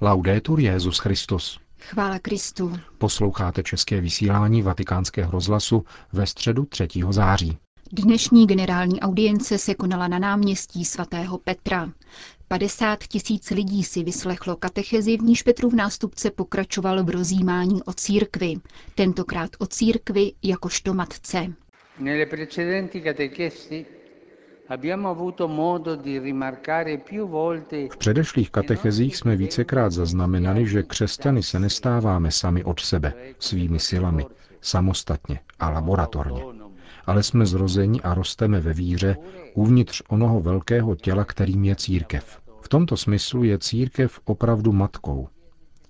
Laudetur Jezus Christus. Chvála Kristu. Posloucháte české vysílání Vatikánského rozhlasu ve středu 3. září. Dnešní generální audience se konala na náměstí svatého Petra. 50 tisíc lidí si vyslechlo katechezi, v níž Petrův nástupce pokračoval v rozjímání o církvi, tentokrát o církvi jakožto matce. Nelle precedenti catechesi V předešlých katechezích jsme vícekrát zaznamenali, že křesťany se nestáváme sami od sebe, svými silami, samostatně a laboratorně, ale jsme zrozeni a rosteme ve víře uvnitř onoho velkého těla, kterým je církev. V tomto smyslu je církev opravdu matkou.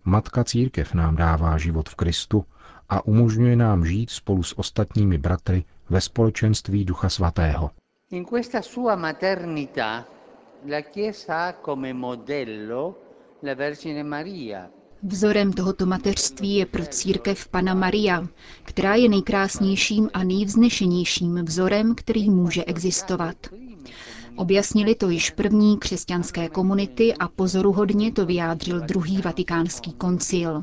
Matka církev nám dává život v Kristu a umožňuje nám žít spolu s ostatními bratry ve společenství Ducha Svatého. In questa sua maternità la Chiesa ha come modello la Vergine Maria, Vzorem tohoto mateřství je pro církev Pana Maria, která je nejkrásnějším a nejvznešenějším vzorem, který může existovat. Objasnili to již první křesťanské komunity a pozoruhodně to vyjádřil druhý vatikánský koncil.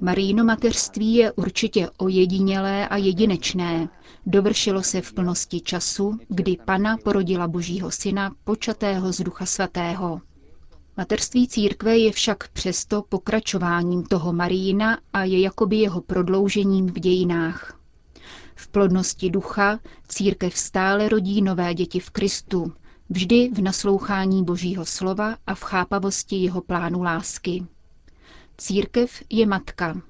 Marijino mateřství je určitě ojedinělé a jedinečné. Dovršilo se v plnosti času, kdy Pana porodila Božího syna, počatého z Ducha Svatého. Mateřství církve je však přesto pokračováním toho Marijina a je jakoby jeho prodloužením v dějinách. V plodnosti ducha církev stále rodí nové děti v Kristu, vždy v naslouchání Božího slova a v chápavosti jeho plánu lásky. Církev je matka.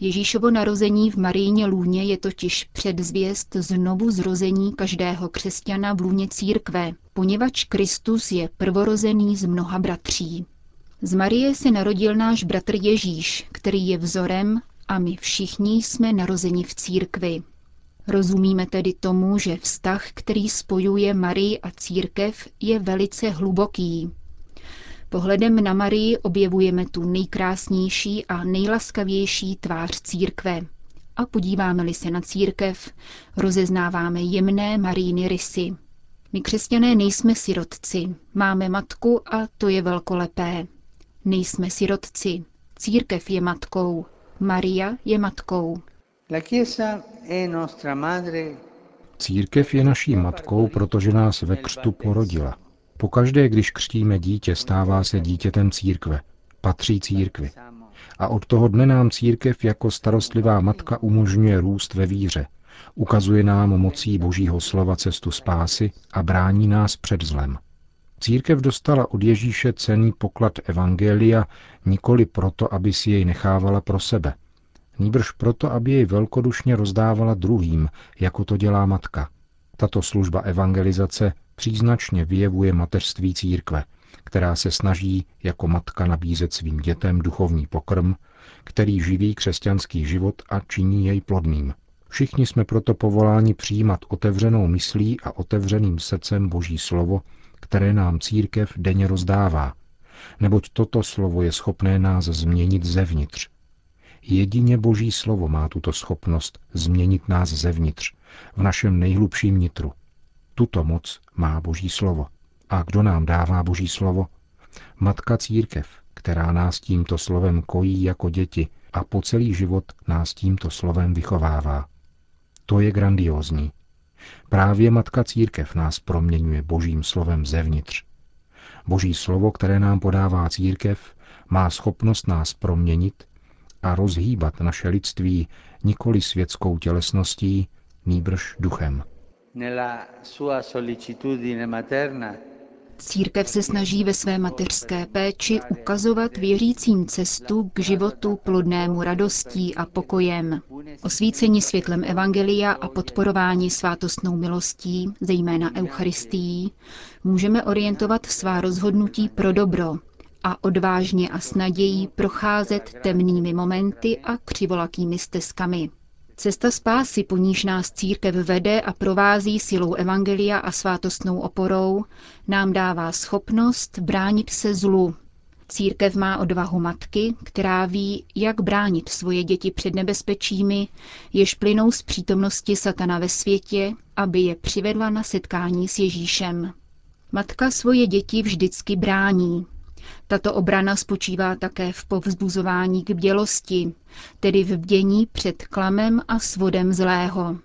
Ježíšovo narození v Marijně lůně je totiž předzvěst znovu zrození každého křesťana v lůně církve, poněvadž Kristus je prvorozený z mnoha bratří. Z Marie se narodil náš bratr Ježíš, který je vzorem a my všichni jsme narozeni v církvi. Rozumíme tedy tomu, že vztah, který spojuje Marii a církev, je velice hluboký. Pohledem na Marii objevujeme tu nejkrásnější a nejlaskavější tvář církve. A podíváme-li se na církev, rozeznáváme jemné Maríny rysy. My křesťané nejsme sirotci, máme matku a to je velkolepé. Nejsme sirotci, církev je matkou, Maria je matkou. La Chiesa è nostra madre Církev je naší matkou, protože nás ve křtu porodila. Pokaždé, když křtíme dítě, stává se dítětem církve, patří církvi. A od toho dne nám církev jako starostlivá matka umožňuje růst ve víře, ukazuje nám mocí božího slova cestu spásy a brání nás před zlem. Církev dostala od Ježíše cený poklad Evangelia nikoli proto, aby si jej nechávala pro sebe, nýbrž proto, aby jej velkodušně rozdávala druhým, jako to dělá matka. Tato služba evangelizace příznačně vyjevuje mateřství církve, která se snaží jako matka nabízet svým dětem duchovní pokrm, který živí křesťanský život a činí jej plodným. Všichni jsme proto povoláni přijímat otevřenou myslí a otevřeným srdcem Boží slovo, které nám církev denně rozdává, neboť toto slovo je schopné nás změnit zevnitř. Jedině Boží slovo má tuto schopnost změnit nás zevnitř, v našem nejhlubším nitru. Tuto moc má Boží slovo. A kdo nám dává Boží slovo? Matka církev, která nás tímto slovem kojí jako děti a po celý život nás tímto slovem vychovává. To je grandiózní. Právě Matka církev nás proměňuje Božím slovem zevnitř. Boží slovo, které nám podává církev, má schopnost nás proměnit a rozhýbat naše lidství nikoli světskou tělesností, nýbrž duchem. Církev se snaží ve své mateřské péči ukazovat věřícím cestu k životu plodnému radostí a pokojem. Osvícení světlem Evangelia a podporování svátostnou milostí, zejména Eucharistií, můžeme orientovat svá rozhodnutí pro dobro a odvážně a s nadějí procházet temnými momenty a křivolakými stezkami. Cesta spásy, po níž nás církev vede a provází silou Evangelia a svátostnou oporou, nám dává schopnost bránit se zlu. Církev má odvahu matky, která ví, jak bránit svoje děti před nebezpečími, jež plynou z přítomnosti satana ve světě, aby je přivedla na setkání s Ježíšem. Matka svoje děti vždycky brání. Tato obrana spočívá také v povzbuzování k bdělosti, tedy v bdění před klamem a svodem zlého.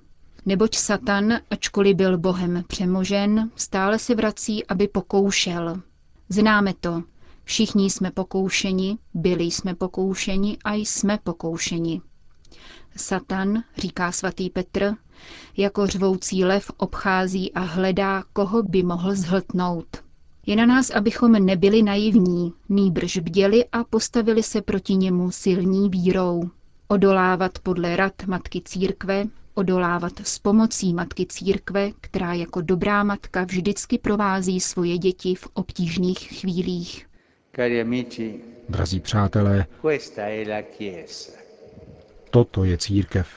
Neboť Satan, ačkoliv byl Bohem přemožen, stále se vrací, aby pokoušel. Známe to. Všichni jsme pokoušeni, byli jsme pokoušeni a jsme pokoušeni. Satan, říká svatý Petr, jako řvoucí lev obchází a hledá, koho by mohl zhltnout. Je na nás, abychom nebyli naivní, nýbrž bděli a postavili se proti němu silní vírou. Odolávat podle rad Matky Církve, odolávat s pomocí Matky Církve, která jako dobrá matka vždycky provází svoje děti v obtížných chvílích. Drazí přátelé, toto je církev.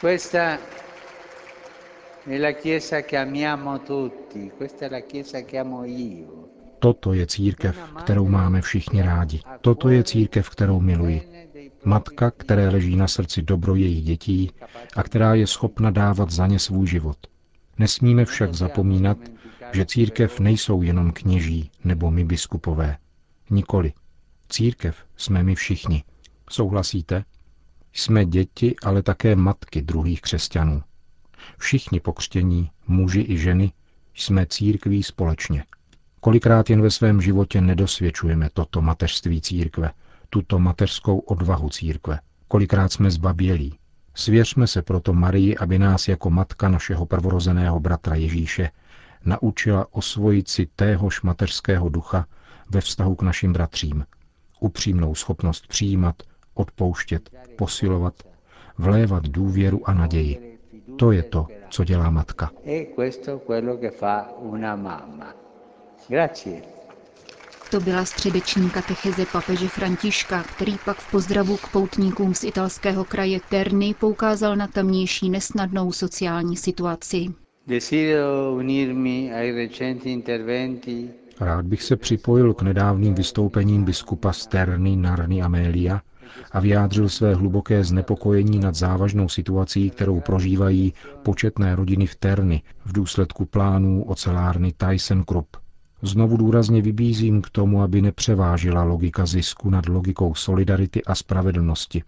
Questa Toto je církev, kterou máme všichni rádi. Toto je církev, kterou miluji. Matka, které leží na srdci dobro jejich dětí a která je schopna dávat za ně svůj život. Nesmíme však zapomínat, že církev nejsou jenom kněží nebo my biskupové. Nikoli. Církev jsme my všichni. Souhlasíte? Jsme děti, ale také matky druhých křesťanů. Všichni pokřtění, muži i ženy, jsme církví společně. Kolikrát jen ve svém životě nedosvědčujeme toto mateřství církve, tuto mateřskou odvahu církve. Kolikrát jsme zbabělí. Svěřme se proto Marii, aby nás jako matka našeho prvorozeného bratra Ježíše naučila osvojit si téhož mateřského ducha ve vztahu k našim bratřím. Upřímnou schopnost přijímat, odpouštět, posilovat, vlévat důvěru a naději. To je to, co dělá matka. To byla středeční katecheze papeže Františka, který pak v pozdravu k poutníkům z italského kraje Terny poukázal na tamnější nesnadnou sociální situaci. Rád bych se připojil k nedávným vystoupením biskupa Sterny Narny Amelia a vyjádřil své hluboké znepokojení nad závažnou situací, kterou prožívají početné rodiny v Terny v důsledku plánů ocelárny ThyssenKrupp. Znovu důrazně vybízím k tomu, aby nepřevážila logika zisku nad logikou solidarity a spravedlnosti.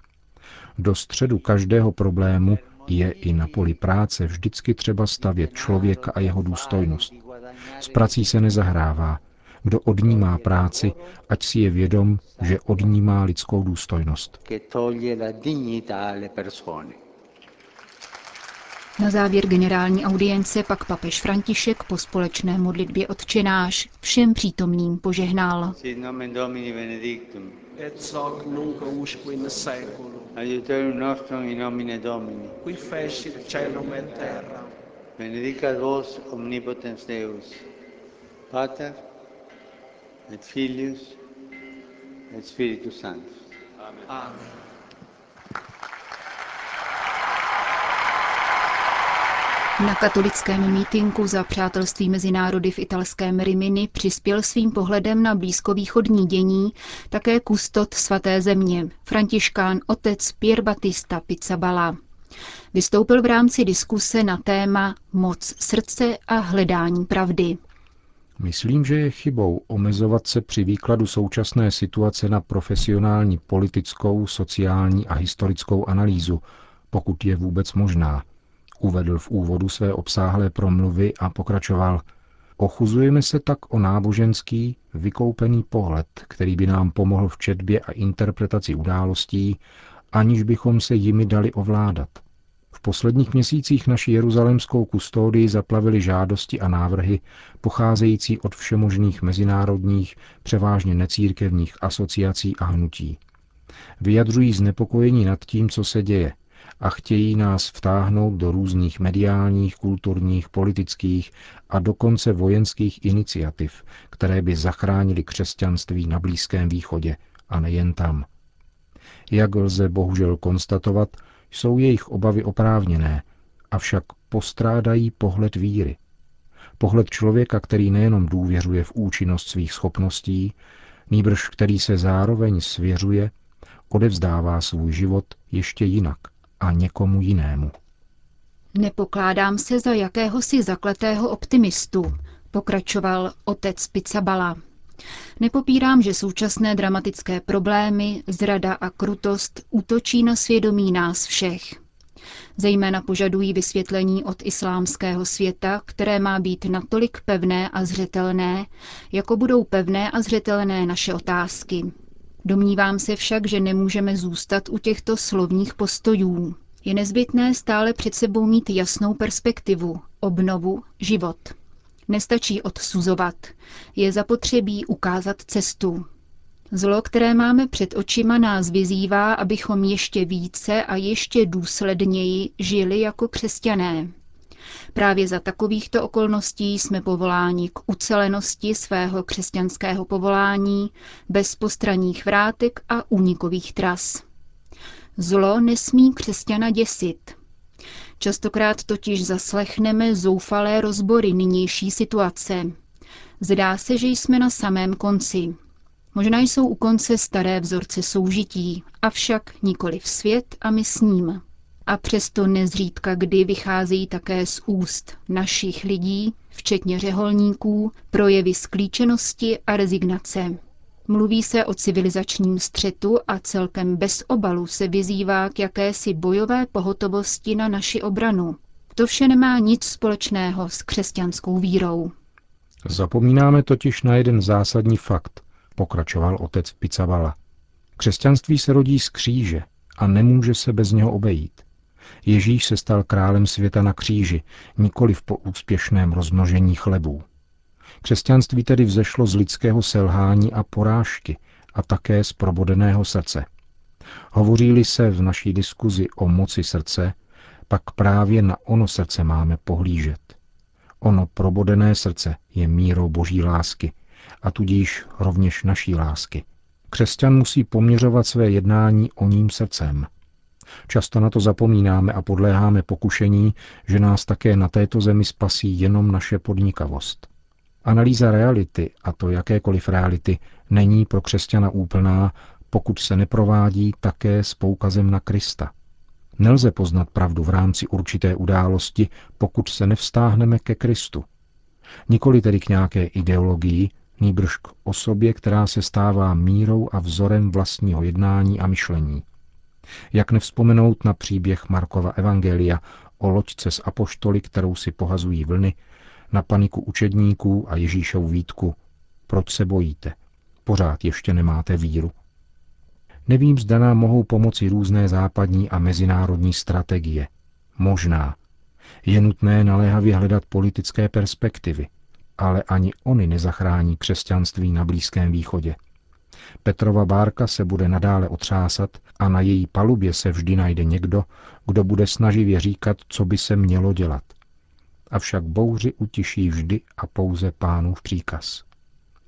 Do středu každého problému je i na poli práce vždycky třeba stavět člověka a jeho důstojnost. S prací se nezahrává. Kdo od ní má práci, ať si je vědom, že od ní má lidskou důstojnost. Na závěr generální audience pak papež František po společné modlitbě odčenáš všem přítomným požehnal. Sit nomen Domini benedictum. Et hoc nunc usque in seculum. Aiuterium nostrum in nomine Domini. Qui fecit caelum et terra. Benedicat vos omnipotens Deus, Pater et Filius et Spiritus Sanctus. Amen. Amen. Na katolickém mítinku za přátelství mezi národy v italském Rimini přispěl svým pohledem na blízkovýchodní dění také kustot svaté země, františkán otec Pier Battista Pizzabala. Vystoupil v rámci diskuse na téma Moc srdce a hledání pravdy. Myslím, že je chybou omezovat se při výkladu současné situace na profesionální politickou, sociální a historickou analýzu, pokud je vůbec možná – Uvedl v úvodu své obsáhlé promluvy a pokračoval. Ochuzujeme se tak o náboženský, vykoupený pohled, který by nám pomohl v četbě a interpretaci událostí, aniž bychom se jimi dali ovládat. V posledních měsících naši jeruzalemskou kustodii zaplavily žádosti a návrhy pocházející od všemožných mezinárodních, převážně necírkevních asociací a hnutí. Vyjadřují znepokojení nad tím, co se děje – a chtějí nás vtáhnout do různých mediálních, kulturních, politických a dokonce vojenských iniciativ, které by zachránili křesťanství na Blízkém východě a nejen tam. Jak lze bohužel konstatovat, jsou jejich obavy oprávněné, avšak postrádají pohled víry. Pohled člověka, který nejenom důvěřuje v účinnost svých schopností, nýbrž který se zároveň svěřuje, odevzdává svůj život ještě jinak – a někomu jinému. Nepokládám se za jakéhosi zakletého optimistu, pokračoval otec Pizzabala. Nepopírám, že současné dramatické problémy, zrada a krutost útočí na svědomí nás všech. Zejména požadují vysvětlení od islámského světa, které má být natolik pevné a zřetelné, jako budou pevné a zřetelné naše otázky. Domnívám se však, že nemůžeme zůstat u těchto slovních postojů. Je nezbytné stále před sebou mít jasnou perspektivu, obnovu, život. Nestačí odsuzovat, je zapotřebí ukázat cestu. Zlo, které máme před očima, nás vyzývá, abychom ještě více a ještě důsledněji žili jako křesťané. Právě za takovýchto okolností jsme povoláni k ucelenosti svého křesťanského povolání, bez postranních vrátek a únikových tras. Zlo nesmí křesťana děsit. Častokrát totiž zaslechneme zoufalé rozbory nynější situace. Zdá se, že jsme na samém konci. Možná jsou u konce staré vzorce soužití, avšak nikoli v svět a my s ním. A přesto nezřídka kdy vycházejí také z úst našich lidí, včetně řeholníků, projevy sklíčenosti a rezignace. Mluví se o civilizačním střetu a celkem bez obalu se vyzývá k jakési bojové pohotovosti na naši obranu. To vše nemá nic společného s křesťanskou vírou. Zapomínáme totiž na jeden zásadní fakt, pokračoval otec Picavala. Křesťanství se rodí z kříže a nemůže se bez něho obejít. Ježíš se stal králem světa na kříži, nikoli po úspěšném rozmnožení chlebů. Křesťanství tedy vzešlo z lidského selhání a porážky a také z probodeného srdce. Hovoří-li se v naší diskuzi o moci srdce, pak právě na ono srdce máme pohlížet. Ono probodené srdce je mírou boží lásky a tudíž rovněž naší lásky. Křesťan musí poměřovat své jednání o ním srdcem. Často na to zapomínáme a podléháme pokušení, že nás také na této zemi spasí jenom naše podnikavost. Analýza reality, a to jakékoliv reality, není pro křesťana úplná, pokud se neprovádí také s poukazem na Krista. Nelze poznat pravdu v rámci určité události, pokud se nevstáhneme ke Kristu. Nikoli tedy k nějaké ideologii, nýbrž k osobě, která se stává mírou a vzorem vlastního jednání a myšlení. Jak nevzpomenout na příběh Markova Evangelia o loďce s apoštoly, kterou si pohazují vlny, na paniku učedníků a Ježíšovu výtku. Proč se bojíte? Pořád ještě nemáte víru. Nevím, zda nám mohou pomoci různé západní a mezinárodní strategie. Možná. Je nutné naléhavě hledat politické perspektivy, ale ani oni nezachrání křesťanství na Blízkém východě. Petrova bárka se bude nadále otřásat a na její palubě se vždy najde někdo, kdo bude snaživě říkat, co by se mělo dělat avšak bouři utiší vždy a pouze pánův příkaz.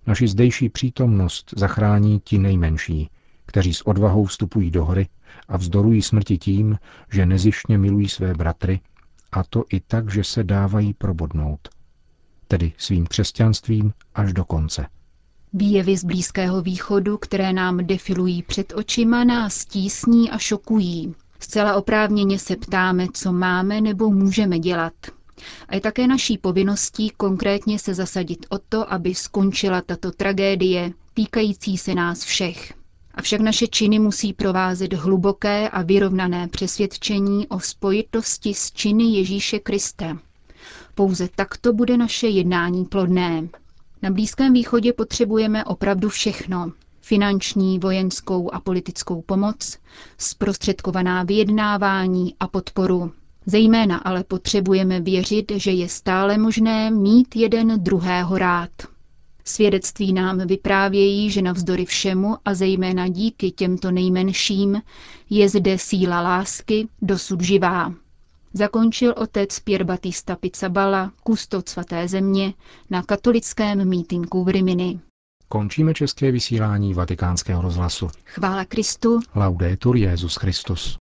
Naši zdejší přítomnost zachrání ti nejmenší, kteří s odvahou vstupují do hry a vzdorují smrti tím, že nezišně milují své bratry, a to i tak, že se dávají probodnout, tedy svým křesťanstvím až do konce. Výjevy z Blízkého východu, které nám defilují před očima, nás tísní a šokují. Zcela oprávněně se ptáme, co máme nebo můžeme dělat. A je také naší povinností konkrétně se zasadit o to, aby skončila tato tragédie týkající se nás všech. Avšak naše činy musí provázet hluboké a vyrovnané přesvědčení o spojitosti s činy Ježíše Krista. Pouze takto bude naše jednání plodné. Na Blízkém východě potřebujeme opravdu všechno. Finanční, vojenskou a politickou pomoc, zprostředkovaná vyjednávání a podporu. Zejména ale potřebujeme věřit, že je stále možné mít jeden druhého rád. Svědectví nám vyprávějí, že navzdory všemu a zejména díky těmto nejmenším je zde síla lásky dosud živá. Zakončil otec Pier Batista Pizzabala, kustot svaté země, na katolickém mítinku v Rimini. Končíme české vysílání vatikánského rozhlasu. Chvála Kristu. Laudetur Jezus Christus.